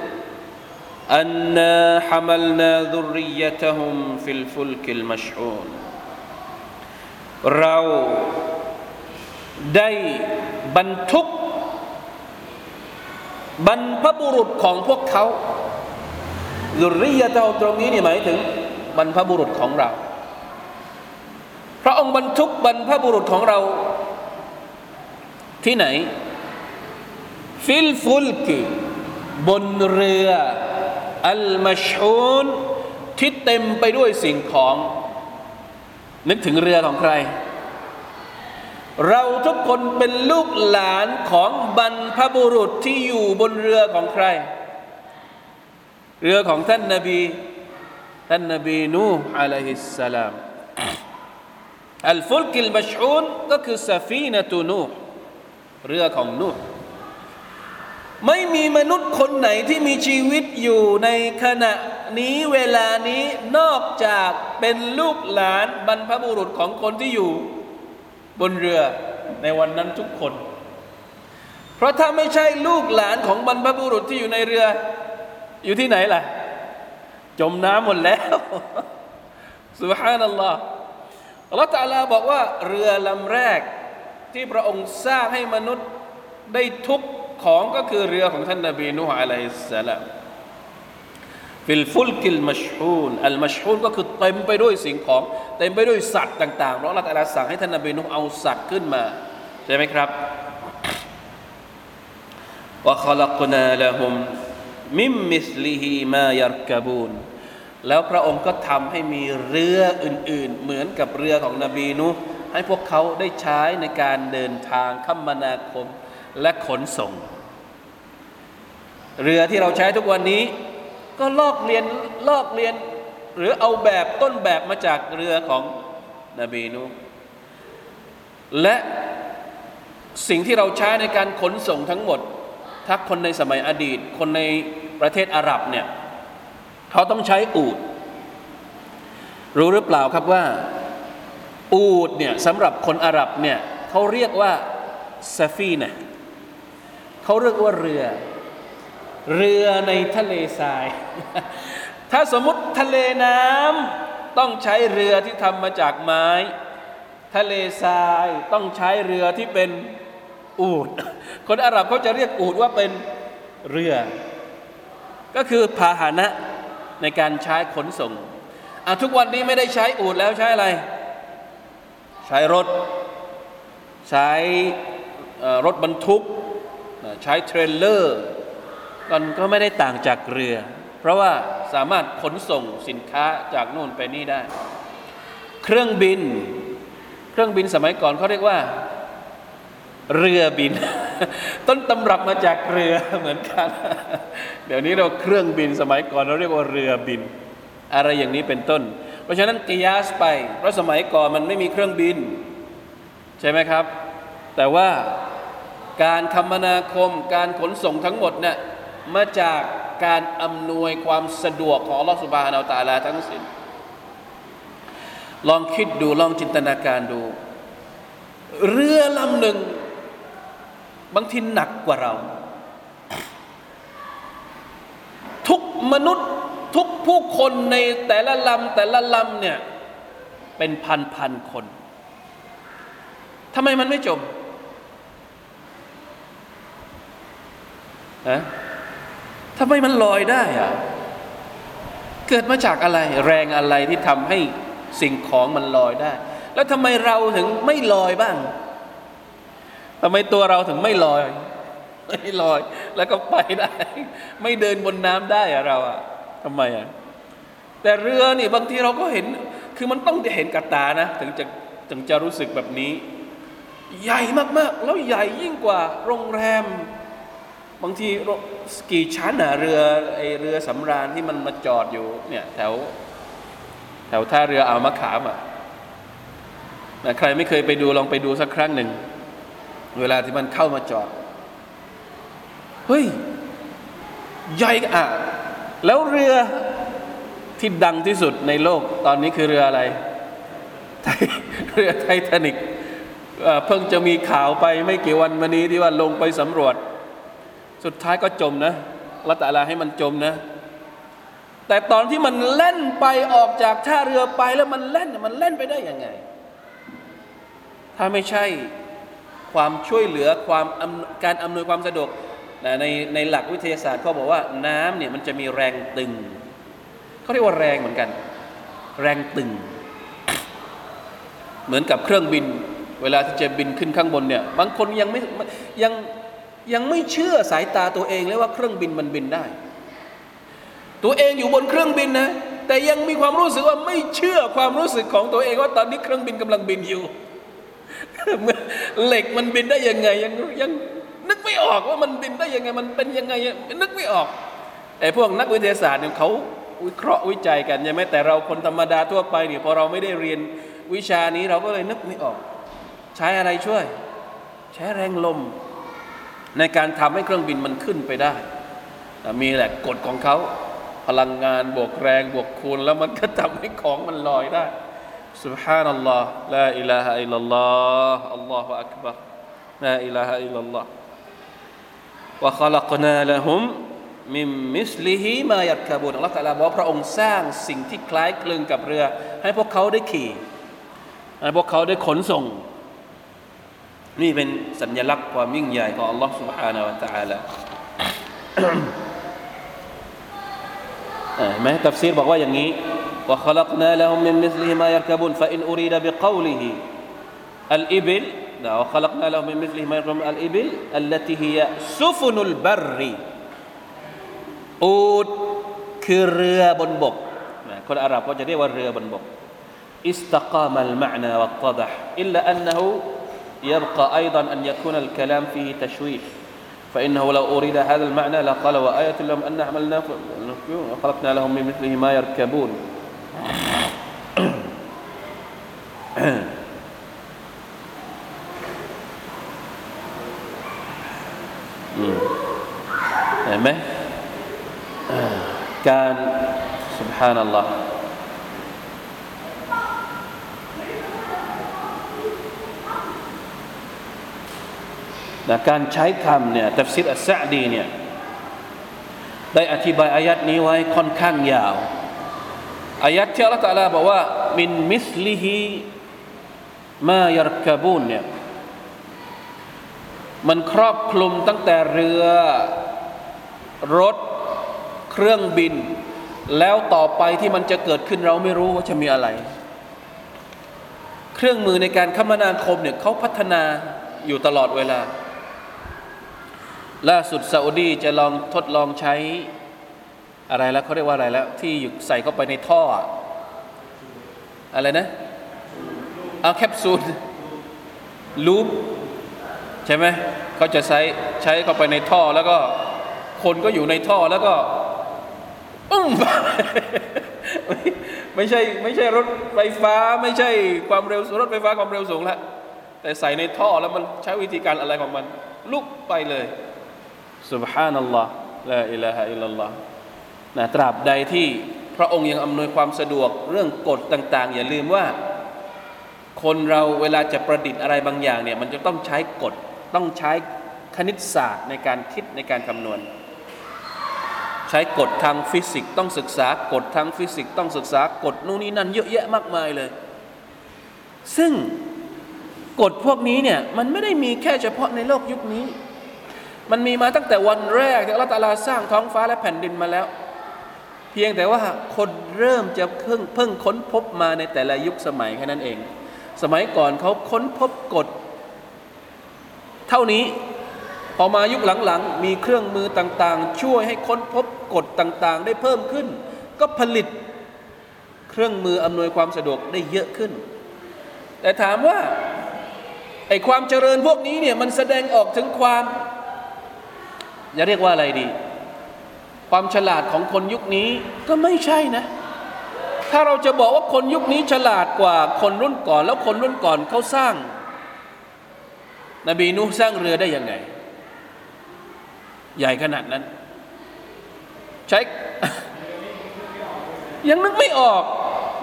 อันนาฮามัลนาดุริยะตฮุมฟิลฟุลกิลมัชูนเราได้บรรทุกบรรพบุรุษของพวกเขาดุริยะตะตรงนี้นี่หมายถึงบรรพบุรุษของเรา พระองค์บรรทุกบรรพบุรุษของเรา ที่ไหน في الفلك บนเรือالمشحونที่เต็มไปด้วยสิ่งของ นึกถึงเรือของใคร เราทุกคนเป็นลูกหลานของบรรพบุรุษที่อยู่บนเรือของใคร เรือของท่านนาบี ท่านนบีนูฮ์عليه السلام الفلك المشحونก็คือซาฟีนะตูนูฮ์ เรือของนูฮ์ไม่มีมนุษย์คนไหนที่มีชีวิตอยู่ในขณะนี้เวลานี้นอกจากเป็นลูกหลานบรรพบุรุษของคนที่อยู่ บนเรือในวันนั้นทุกคน เพราะถ้าไม่ใช่ลูกหลานของบรรพบุรุษที่อยู่ในเรือ อยู่ที่ไหนล่ะ จมน้ำหมดแล้วสุฮานัลลอฮ์อัลลอฮฺตาลาบอกว่าเรือลำแรก ที่พระองค์สร้างให้มนุษย์ได้ทุกของก็คือเรือของท่านนบีนูฮ์อะลัยฮิสสลามฟิลฟุลกิลมัชฮูนอัลมัชฮูนก็คือเต็มไปด้วยสิ่งของเต็มไปด้วยสัตว์ต่างๆเพราะเราแต่ละสั่งให้ท่านนบีนุเอาสัตว์ขึ้นมาใช่ไหมครับว่าขลักนาละหุมมิมมิสลิฮิมายรกบูนแล้วพระองค์ก็ทำให้มีเรืออื่น ๆ เหมือนกับเรือของนบีนุ ให้พวกเขาได้ใช้ในการเดินทางคมนาคมและขนส่ง เรือที่เราใช้ทุกวันนี้ ก็ลอกเรียนลอกเรียน หรือเอาแบบต้นแบบมาจากเรือของนบีนุและสิ่งที่เราใช้ในการขนส่งทั้งหมดถ้าคนในสมัยอดีต คนในประเทศอาหรับเนี่ยเขาต้องใช้อูดรู้หรือเปล่าครับว่า อูดเนี่ยสำหรับคนอาหรับเนี่ยเขาเรียกว่าซาฟีนะเขาเรียกว่าเรือ เรือในทะเลทราย ถ้าสมมติทะเลน้ำต้องใช้เรือที่ทำมาจากไม้ ทะเลทรายต้องใช้เรือที่เป็นอูดคนอาหรับเขาจะเรียกอูดว่าเป็นเรือ ก็คือพาหนะในการใช้ขนส่งทุกวันนี้ไม่ได้ใช้อูดแล้วใช้อะไร ใช้รถ ใช้รถบรรทุก ใช้เทรลเลอร์มันก็ไม่ได้ต่างจากเรือ เพราะว่าสามารถขนส่งสินค้าจากนู่นไปนี่ได้ เครื่องบิน เครื่องบินสมัยก่อนเขาเรียกว่า เรือบิน ต้นตำรับมาจากเรือเหมือนกัน เดี๋ยวนี้เราเครื่องบินสมัยก่อนเราเรียกว่าเรือบิน อะไรอย่างนี้เป็นต้น ราะฉะนั้นกิยาสไป เพราะสมัยก่อนมันไม่มีเครื่องบิน ใช่ไหมครับ แต่ว่าการคมนาคมการขนส่งทั้งหมดเนี่ยมาจากการอำนวยความสะดวกของลอสุบฮานาตาลาทั้งสิ้นลองคิดดูลองจินตนาการดู เรือลำหนึ่ง บางทีหนักกว่าเรา ทุกมนุษย์ ทุกผู้คนในแต่ละลำแต่ละลำเนี่ยเป็นพันพันคนทำไมมันไม่จมนะทำไมมันลอยได้อะเกิดมาจากอะไรแรงอะไรที่ทำให้สิ่งของมันลอยได้ แล้วทำไมเราถึงไม่ลอยบ้างทำไมตัวเราถึงไม่ลอยไม่ลอย แล้วก็ไปได้ ไม่เดินบนน้ำได้อะเราอะ ทำไมอะแต่เรือนี่บางทีเราก็เห็น คือมันต้องเห็นกับตานะ ถึงจะถึงจะรู้สึกแบบนี้ ใหญ่มากๆ แล้วใหญ่ยิ่งกว่าโรงแรม บางทีกี่ชั้นอะเรือไอเรือสำราญที่มันมาจอดอยู่เนี่ยแถวแถวท่าเรืออ่าวมะขามอะนะใครไม่เคยไปดูลองไปดูสักครั้งหนึ่ง เวลาที่มันเข้ามาจอด เฮ้ย ใหญ่อะ แล้วเรือที่ดังที่สุดในโลกตอนนี้คือเรืออะไร เรือไททานิกเพิ่งจะมีข่าวไปไม่กี่วันมานี้ที่ว่าลงไปสำรวจ สุดท้ายก็จมนะละต่ละให้มันจมนะ แต่ตอนที่มันเล่นไปออกจากท่าเรือไปแล้วมันเล่นมันเล่นไปได้ยังไง ถ้าไม่ใช่ความช่วยเหลือความการอำนวยความสะดวก ในในหลักวิทยาศาสตร์เขาบอกว่าน้ำเนี่ยมันจะมีแรงตึงเขาเรียกว่าแรงเหมือนกัน แรงตึง เหมือนกับเครื่องบิน เวลาที่จะบินขึ้นข้างบนเนี่ยบางคนยังไม่ยังยังไม่เชื่อสายตาตัวเองเลยว่าเครื่องบินมันบินได้ ตัวเองอยู่บนเครื่องบินนะ แต่ยังมีความรู้สึกว่าไม่เชื่อความรู้สึกของตัวเองว่าตอนนี้เครื่องบินกำลังบินอยู่เหล็กมันบินได้ยังไงยังยัง นึกไม่ออกว่ามันบินได้ยังไง มันเป็นยังไงนึกไม่ออกไอ้พวกนักวิทยาศาสตร์เนี่ยเขาวิเคราะห์วิจัยกันใช่ไหมแต่เราคนธรรมดาทั่วไปเนี่ยพอเราไม่ได้เรียนวิชานี้เราก็เลยนึกไม่ออก ใช้อะไรช่วย ใช้แรงลม ในการทำให้เครื่องบินมันขึ้นไปได้ มีแหละกฎของเขาพลังงานบวกแรงบวกคูณแล้วมันก็ทำให้ของมันลอยได้ سبحان الله لا إله إلا الله الله أكبر لا إله إلا الله وخلقنا لهم من مثله ما يركبون อัลลอฮฺตะลาบอกพระองค์สร้างสิ่งที่คล้ายคลึงกับเรือ ให้พวกเขาได้ขี่ ให้พวกเขาได้ขนส่ง นี่เป็นสัญลักษณ์ความยิ่งใหญ่ของ Allah سبحانه และ تعالى เห็นไหมตัฟซีรบอกว่าอย่างนี้ وخلقنا لهم من مثله ما يركبون فإن أريد بقوله الإبل وخلقنا لهم من مثله ما يركبون الإبل التي هي سفن البر อูดคือเรือบนบกคนอาหรับก็จะเรียกว่าเรือบนบก استقام المعنى واتضح إلا أنه يبقى أيضا أن يكون الكلام فيه تشويش فإنه لو أريد هذا المعنى لقال وآية لهم أن حملنا وخلقنا لهم من مثله ما يركبون การสุบฮานัลลนะการใช้คำเนี่ยตัฟซิดอัสซาดีเนี่ยได้อธิบายอายัดนี้ไว้ค่อนข้างยาวอายัดที่อัลลอฮฺตะลาบอกว่ามินมิสลิฮีมายรกบูนเนี่ยมันครอบคลุมตั้งแต่เรือ รถ เครื่องบิน แล้วต่อไปที่มันจะเกิดขึ้นเราไม่รู้ว่าจะมีอะไร เครื่องมือในการคมนาคมเนี่ยเขาพัฒนาอยู่ตลอดเวลา ล่าสุดซาอุดีจะลองทดลองใช้อะไรแล้วเขาเรียกว่าอะไรแล้ว ที่อยู่ใส่เข้าไปในท่อ อะไรนะ เอาแคปซูลลูปใช่ไหมเขาจะใช้ใช้เข้าไปในท่อแล้วก็คนก็อยู่ในท่อแล้วก็ ปึ้มไม่ใช่ไม่ใช่รถไฟฟ้า ไม่ใช่ความเร็วรถไฟฟ้าความเร็วสูงละแต่ใส่ในท่อแล้วมันใช้วิธีการอะไรของมัน ลุกไปเลยสุบฮานัลลอฮ์ละอิลาฮะอิลลัลลอฮ์นะตราบใดที่พระองค์ยังอำนวยความสะดวกเรื่องกฎต่าง ๆ อย่าลืมว่า คนเราเวลาจะประดิษฐ์อะไรบางอย่างเนี่ยมันจะต้องใช้กฎต้องใช้คณิตศาสตร์ในการคิดในการคำนวณ ใช้กฎทางฟิสิกส์ต้องศึกษากฎทางฟิสิกส์ต้องศึกษากฎนู่นนี่นั่นเยอะแยะมากมายเลย ซึ่งกฎพวกนี้เนี่ยมันไม่ได้มีแค่เฉพาะในโลกยุคนี้ มันมีมาตั้งแต่วันแรกที่อัลตาลาสร้างท้องฟ้าและแผ่นดินมาแล้ว เพียงแต่ว่าคนเริ่มจะเพิ่งเพิ่งค้นพบมาในแต่ละยุคสมัยแค่นั้นเอง สมัยก่อนเขาค้นพบกฎเท่านี้ พอมายุคหลังๆ มีเครื่องมือต่างๆ ช่วยให้ค้นพบกฎต่างๆ ได้เพิ่มขึ้น ก็ผลิตเครื่องมืออำนวยความสะดวกได้เยอะขึ้น แต่ถามว่าไอ้ความเจริญพวกนี้เนี่ยมันแสดงออกถึงความจะเรียกว่าอะไรดี ความฉลาดของคนยุคนี้ก็ไม่ใช่นะ ถ้าเราจะบอกว่าคนยุคนี้ฉลาดกว่าคนรุ่นก่อน แล้วคนรุ่นก่อนเขาสร้าง นบีนูสร้างเรือได้ยังไง ใหญ่ขนาดนั้น ใช้ยังนึกไม่ออก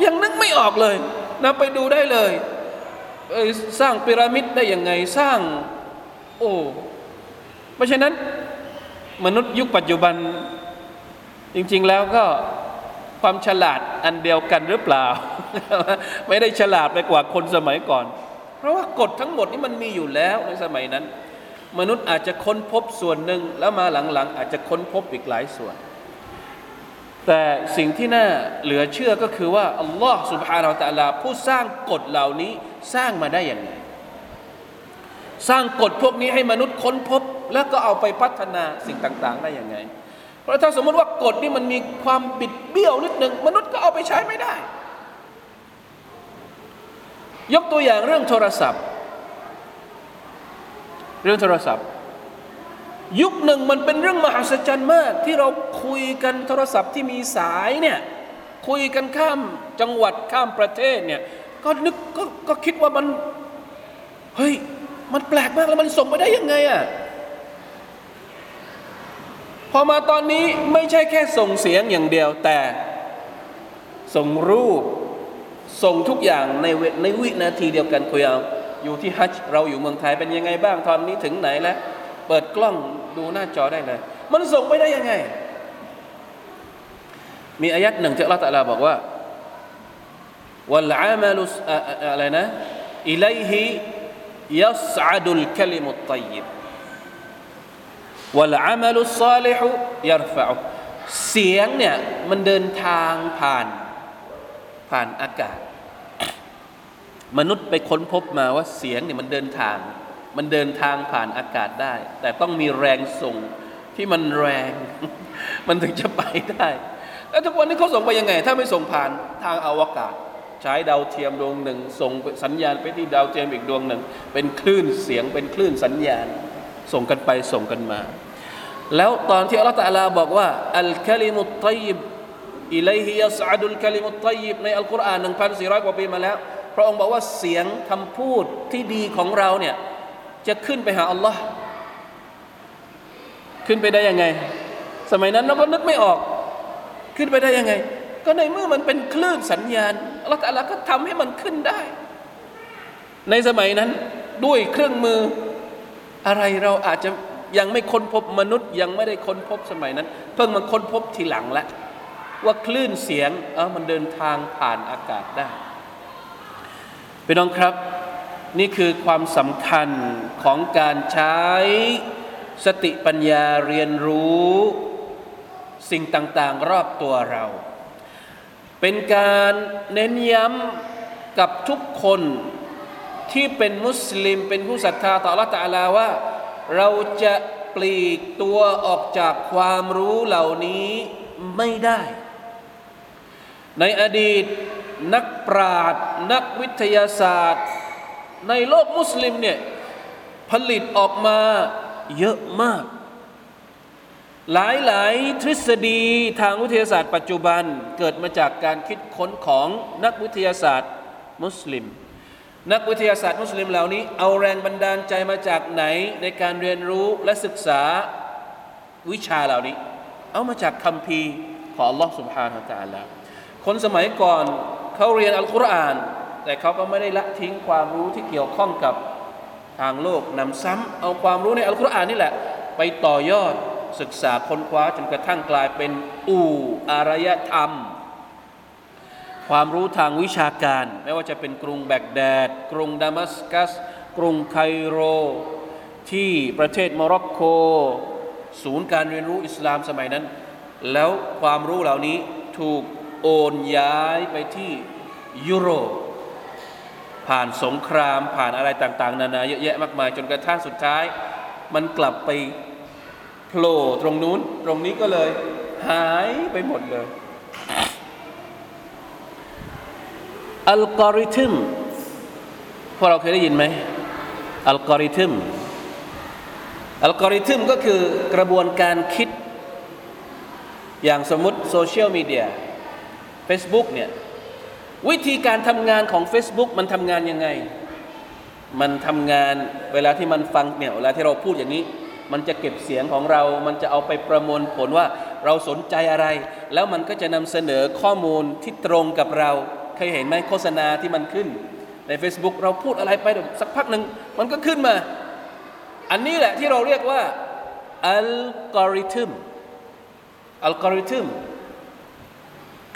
ยังนึกไม่ออกเลยนะไปดูได้เลยสร้างพีระมิดได้ยังไงสร้าง โอ้เพราะฉะนั้น มนุษย์ยุคปัจจุบัน จริง ๆแล้วก็ความฉลาดอันเดียวกันหรือเปล่า ไม่ได้ฉลาดไปกว่าคนสมัยก่อน เพราะว่ากฎทั้งหมดนี้มันมีอยู่แล้วในสมัยนั้น มนุษย์อาจจะค้นพบส่วนหนึ่งแล้วมาหลังๆ อาจจะค้นพบอีกหลายส่วน แต่สิ่งที่น่าเหลือเชื่อก็คือว่าอัลลอฮ์สุบฮานาอัลลาผู้สร้างกฎเหล่านี้สร้างมาได้อย่างไรสร้างกฎพวกนี้ให้มนุษย์ค้นพบ แล้วก็เอาไปพัฒนาสิ่งต่าง ๆ ได้อย่างไง เพราะถ้าสมมติว่ากฎนี่มันมีความบิดเบี้ยวนิดหนึ่งมนุษย์ก็เอาไปใช้ไม่ได้ ยกตัวอย่างเรื่องโทรศัพท์ เรื่องโทรศัพท์ ยุคหนึ่งมันเป็นเรื่องมหัศจรรย์มาก ที่เราคุยกันโทรศัพท์ที่มีสายเนี่ยคุยกันข้ามจังหวัดข้ามประเทศเนี่ยก็นึกกก็คิดว่ามันเฮ้ยมันแปลกมากแล้วมันส่งไปได้ยังไงอะ่ะพอมาตอนนี้ไม่ใช่แค่ส่งเสียงอย่างเดียวแต่ ส่งรูป ส่งทุกอย่างในในวินาทีเดียวกันคุยเอา อยู่ที่ฮัจจ์เราอยู่เมืองไทยเป็นยังไงบ้างตอนนี้ถึงไหนแล้ว เปิดกล้องดูหน้าจอได้เลย มันส่งไปได้ยังไง มีอายัดหนึ่งที่อัลลอฮฺตะลาบอกว่าวัลอามลุอะไรนะอิเลยฮิยัสอาดุลคลิมุตตยิบวัลอามัลุสซาลิฮุยรฟะเสียงเนี่ยมันเดินทางผ่านผ่านอากาศ มนุษย์ไปค้นพบมาว่าเสียงเนี่ยมันเดินทาง มันเดินทางผ่านอากาศได้ แต่ต้องมีแรงส่งที่มันแรง มันถึงจะไปได้ แล้วทุกวันนี้เขาส่งไปยังไง ถ้าไม่ส่งผ่านทางอวกาศ ใช้ดาวเทียมดวงหนึ่ง ส่งสัญญาณไปที่ดาวเทียมอีกดวงหนึ่ง เป็นคลื่นเสียงเป็นคลื่นสัญญาณ ส่งกันไปส่งกันมา แล้วตอนที่อัลลอฮฺตะลาบอกว่าอัลคลิมุตตัยบอิเลฮิยัสอาดุลคลิมุตตัยบในอัลกุรอาน1,400กว่าปีมาแล้ว พระองค์บอกว่าเสียงคำพูดที่ดีของเราเนี่ยจะขึ้นไปหาอัลลอฮ์ขึ้นไปได้ยังไง สมัยนั้นเราก็นึกไม่ออก ขึ้นไปได้ยังไง ก็ในเมื่อมันเป็นคลื่นสัญญาณอัลลอฮฺตะลาก็ทำให้มันขึ้นได้ ในสมัยนั้นด้วยเครื่องมืออะไรเราอาจจะยังไม่ค้นพบมนุษย์ ยังไม่ได้ค้นพบสมัยนั้น เพิ่งมาค้นพบทีหลังแล้วว่าคลื่นเสียงเออมันเดินทางผ่านอากาศได้ พี่น้องครับ นี่คือความสำคัญของการใช้สติปัญญาเรียนรู้ สิ่งต่างๆรอบตัวเรา เป็นการเน้นย้ำกับทุกคนที่เป็นมุสลิมเป็นผู้ศรัทธาต่อละตะลาว่า เราจะปลีกตัวออกจากความรู้เหล่านี้ไม่ได้ ในอดีต นักปราชญ์นักวิทยาศาสตร์ ในโลกมุสลิมเนี่ยผลิตออกมาเยอะมาก หลายหลายทฤษฎีทางวิทยาศาสตร์ปัจจุบันเกิดมาจากการคิดค้นของนักวิทยาศาสตร์มุสลิม นักวิทยาศาสตร์มุสลิมเหล่านี้ เอาแรงบันดาลใจมาจากไหนในการเรียนรู้และศึกษาวิชาเหล่านี้ เอามาจากคัมภีร์ของ Allah سبحانه และ تعالى คนสมัยก่อน เขาเรียนอัลกุรอาน แต่เขาก็ไม่ได้ละทิ้งความรู้ที่เกี่ยวข้องกับทางโลกนำซ้ำเอาความรู้ในอัลกุรอานนี่แหละ ไปต่อยอดศึกษาค้นคว้าจนกระทั่งกลายเป็นอู่อารยธรรม ความรู้ทางวิชาการ ไม่ว่าจะเป็นกรุงแบกแดด กรุงดามัสกัส กรุงไคโร ที่ประเทศโมร็อกโก ศูนย์การเรียนรู้อิสลามสมัยนั้น แล้วความรู้เหล่านี้ถูก โอนย้ายไปที่ยุโรป ผ่านสงครามผ่านอะไรต่าง ๆ นานาเยอะแยะมากมาย จนกระทั่งสุดท้าย มันกลับไปโผล่ตรงนู้น ตรงนี้ก็เลย หายไปหมดเลยอัลกอริทึมพวกเราเคยได้ยินไหมอัลกอริทึมอัลกอริทึมก็คือกระบวนการคิด อย่างสมมติโซเชียลมีเดีย Facebook เนี่ยวิธีการทำงานของ Facebook มันทำงานยังไง มันทำงานเวลาที่มันฟังเนี่ยเวลาที่เราพูดอย่างนี้ มันจะเก็บเสียงของเรา มันจะเอาไปประมวลผลว่าเราสนใจอะไร แล้วมันก็จะนำเสนอข้อมูลที่ตรงกับเรา เคยเห็นไหมโฆษณาที่มันขึ้น ใน Facebook เราพูดอะไรไปสักพักหนึ่งมันก็ขึ้นมา อันนี้แหละที่เราเรียกว่าอัลกอริทึมอัลกอริทึม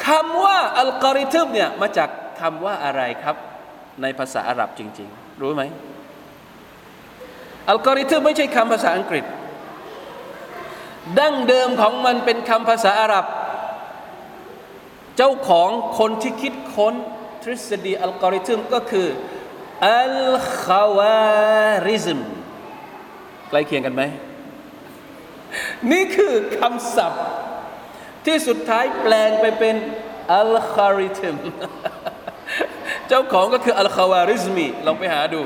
คำว่าอัลกอริทึมเนี่ยมาจากคำว่าอะไรครับ ในภาษาอาหรับจริง ๆ รู้ไหมอัลกอริทึมไม่ใช่คำภาษาอังกฤษ ดั้งเดิมของมันเป็นคำภาษาอาหรับ เจ้าของคนที่คิดค้นทฤษฎีอัลกอริทึมก็คืออัลคาวาริซมีใกล้เคียงกันไหม นี่คือคำศัพท์ ที่สุดท้ายแปลงไปเป็นอัลกอริทึมเจ้าของก็คืออัลคาวาริซมีลองไปหาดู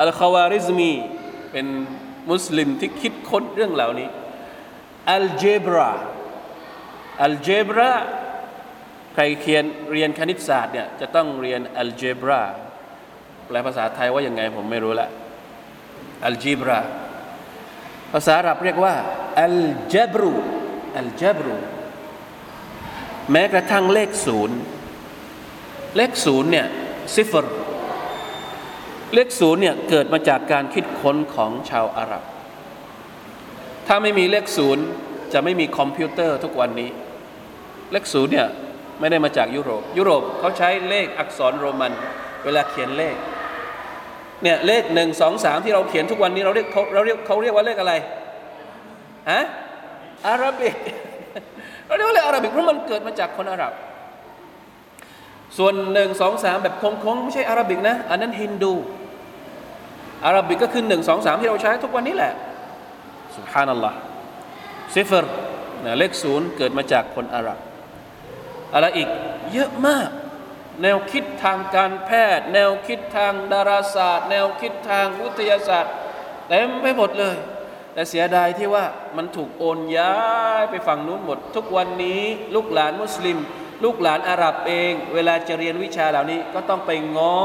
อัลคาวาริซมีเป็นมุสลิมที่คิดค้นเรื่องเหล่านี้อัลเจบราอัลเจบราใครเขียนเรียนคณิตศาสตร์เนี่ยจะต้องเรียนอัลเจบราแปลภาษาไทยว่ายังไงผมไม่รู้ละอัลเจบราภาษาอาหรับเรียกว่าอัลเจบรูอัลเจบรู แม้กระทั่งเลขศูนย์เลขศูนย์เนี่ยصفرเลขศูนย์เนี่ยเกิดมาจากการคิดค้นของชาวอาหรับ ถ้าไม่มีเลขศูนย์จะไม่มีคอมพิวเตอร์ทุกวันนี้ เลขศูนย์เนี่ยไม่ได้มาจากยุโรป ยุโรปเขาใช้เลขอักษรโรมัน เวลาเขียนเลขเนี่ยเลขหนึ่งสองสามที่เราเขียนทุกวันนี้เราเรียกเขาเราเรียกเขาเรียกว่าเลขอะไรฮะ Arabic เราเรียกว่าอะไร Arabic เพราะมันเกิดมาจากคนอาหรับ ส่วนหนึ่งสองสามแบบโค้งไม่ใช่ Arabic นะ อันนั้น Hindu Arabic ก็คือหนึ่งสองสามที่เราใช้ทุกวันนี้แหละسبحان الله صفرนะเลขศูนย์เกิดมาจากคนอาหรับ อะไรอีกเยอะมาก แนวคิดทางการแพทย์ แนวคิดทางดาราศาสตร์ แนวคิดทางวิทยาศาสตร์เต็มไปหมดเลย แต่เสียดายที่ว่ามันถูกโอนย้ายไปฝั่งนู้นหมด ทุกวันนี้ลูกหลานมุสลิม ลูกหลานอาหรับเอง เวลาจะเรียนวิชาเหล่านี้ก็ต้องไปง้อ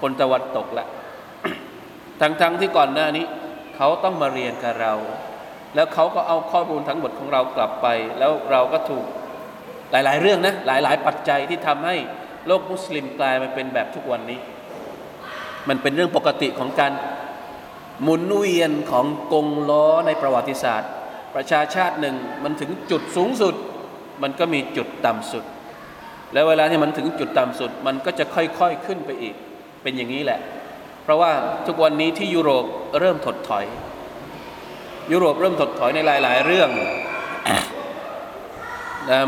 คนตะวันตกละทั้งๆที่ก่อนหน้านี้ เขาต้องมาเรียนกับเรา แล้วเขาก็เอาข้อมูลทั้งหมดของเรากลับไป แล้วเราก็ถูกหลาย ๆ เรื่องนะหลาย ๆ ปัจจัยที่ทำให้โลกมุสลิมกลายมาเป็นแบบทุกวันนี้ มันเป็นเรื่องปกติของการ หมุนเวียนของกงล้อในประวัติศาสตร์ ประชาชาติหนึ่งมันถึงจุดสูงสุด มันก็มีจุดต่ำสุด แล้วเวลาที่มันถึงจุดต่ำสุด มันก็จะค่อยๆขึ้นไปอีก เป็นอย่างนี้แหละ เพราะว่าทุกวันนี้ที่ยุโรปเริ่มถดถอย ยุโรปเริ่มถดถอยในหลาย ๆ เรื่อง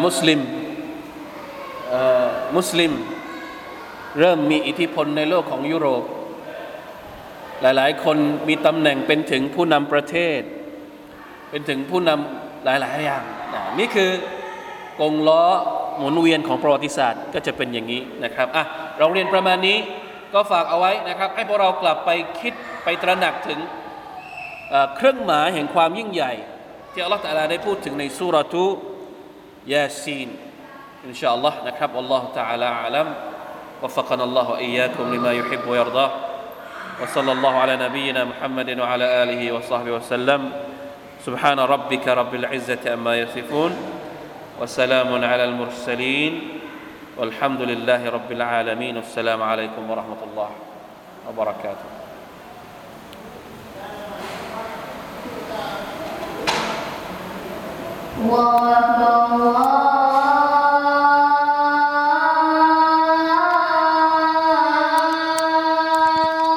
มุสลิมมุสลิม เริ่มมีอิทธิพลในโลกของยุโรป หลาย ๆ คนมีตำแหน่งเป็นถึงผู้นำประเทศ เป็นถึงผู้นำหลาย ๆ อย่างนะนี่คือกงล้อหมุนเวียนของประวัติศาสตร์ก็จะเป็นอย่างนี้นะครับอ่ะเราเรียนประมาณนี้ก็ฝากเอาไว้นะครับ ให้พวกเรากลับไปคิดไปตระหนักถึงเอ่อเครื่องหมายแห่งความยิ่งใหญ่ ที่อัลลอฮฺตะอาลาได้พูดถึงในสุรทู ياسين إن شاء الله نكب والله تعالى أعلم وفقنا الله وإياكم لما يحب ويرضى وصلى الله على نبينا محمد وعلى آله وصحبه وسلم. سبحان ربك رب العزة أما يصفون وسلام على المرسلين. والحمد لله رب العالمين. والسلام عليكم ورحمة الله وبركاته. الله أكبر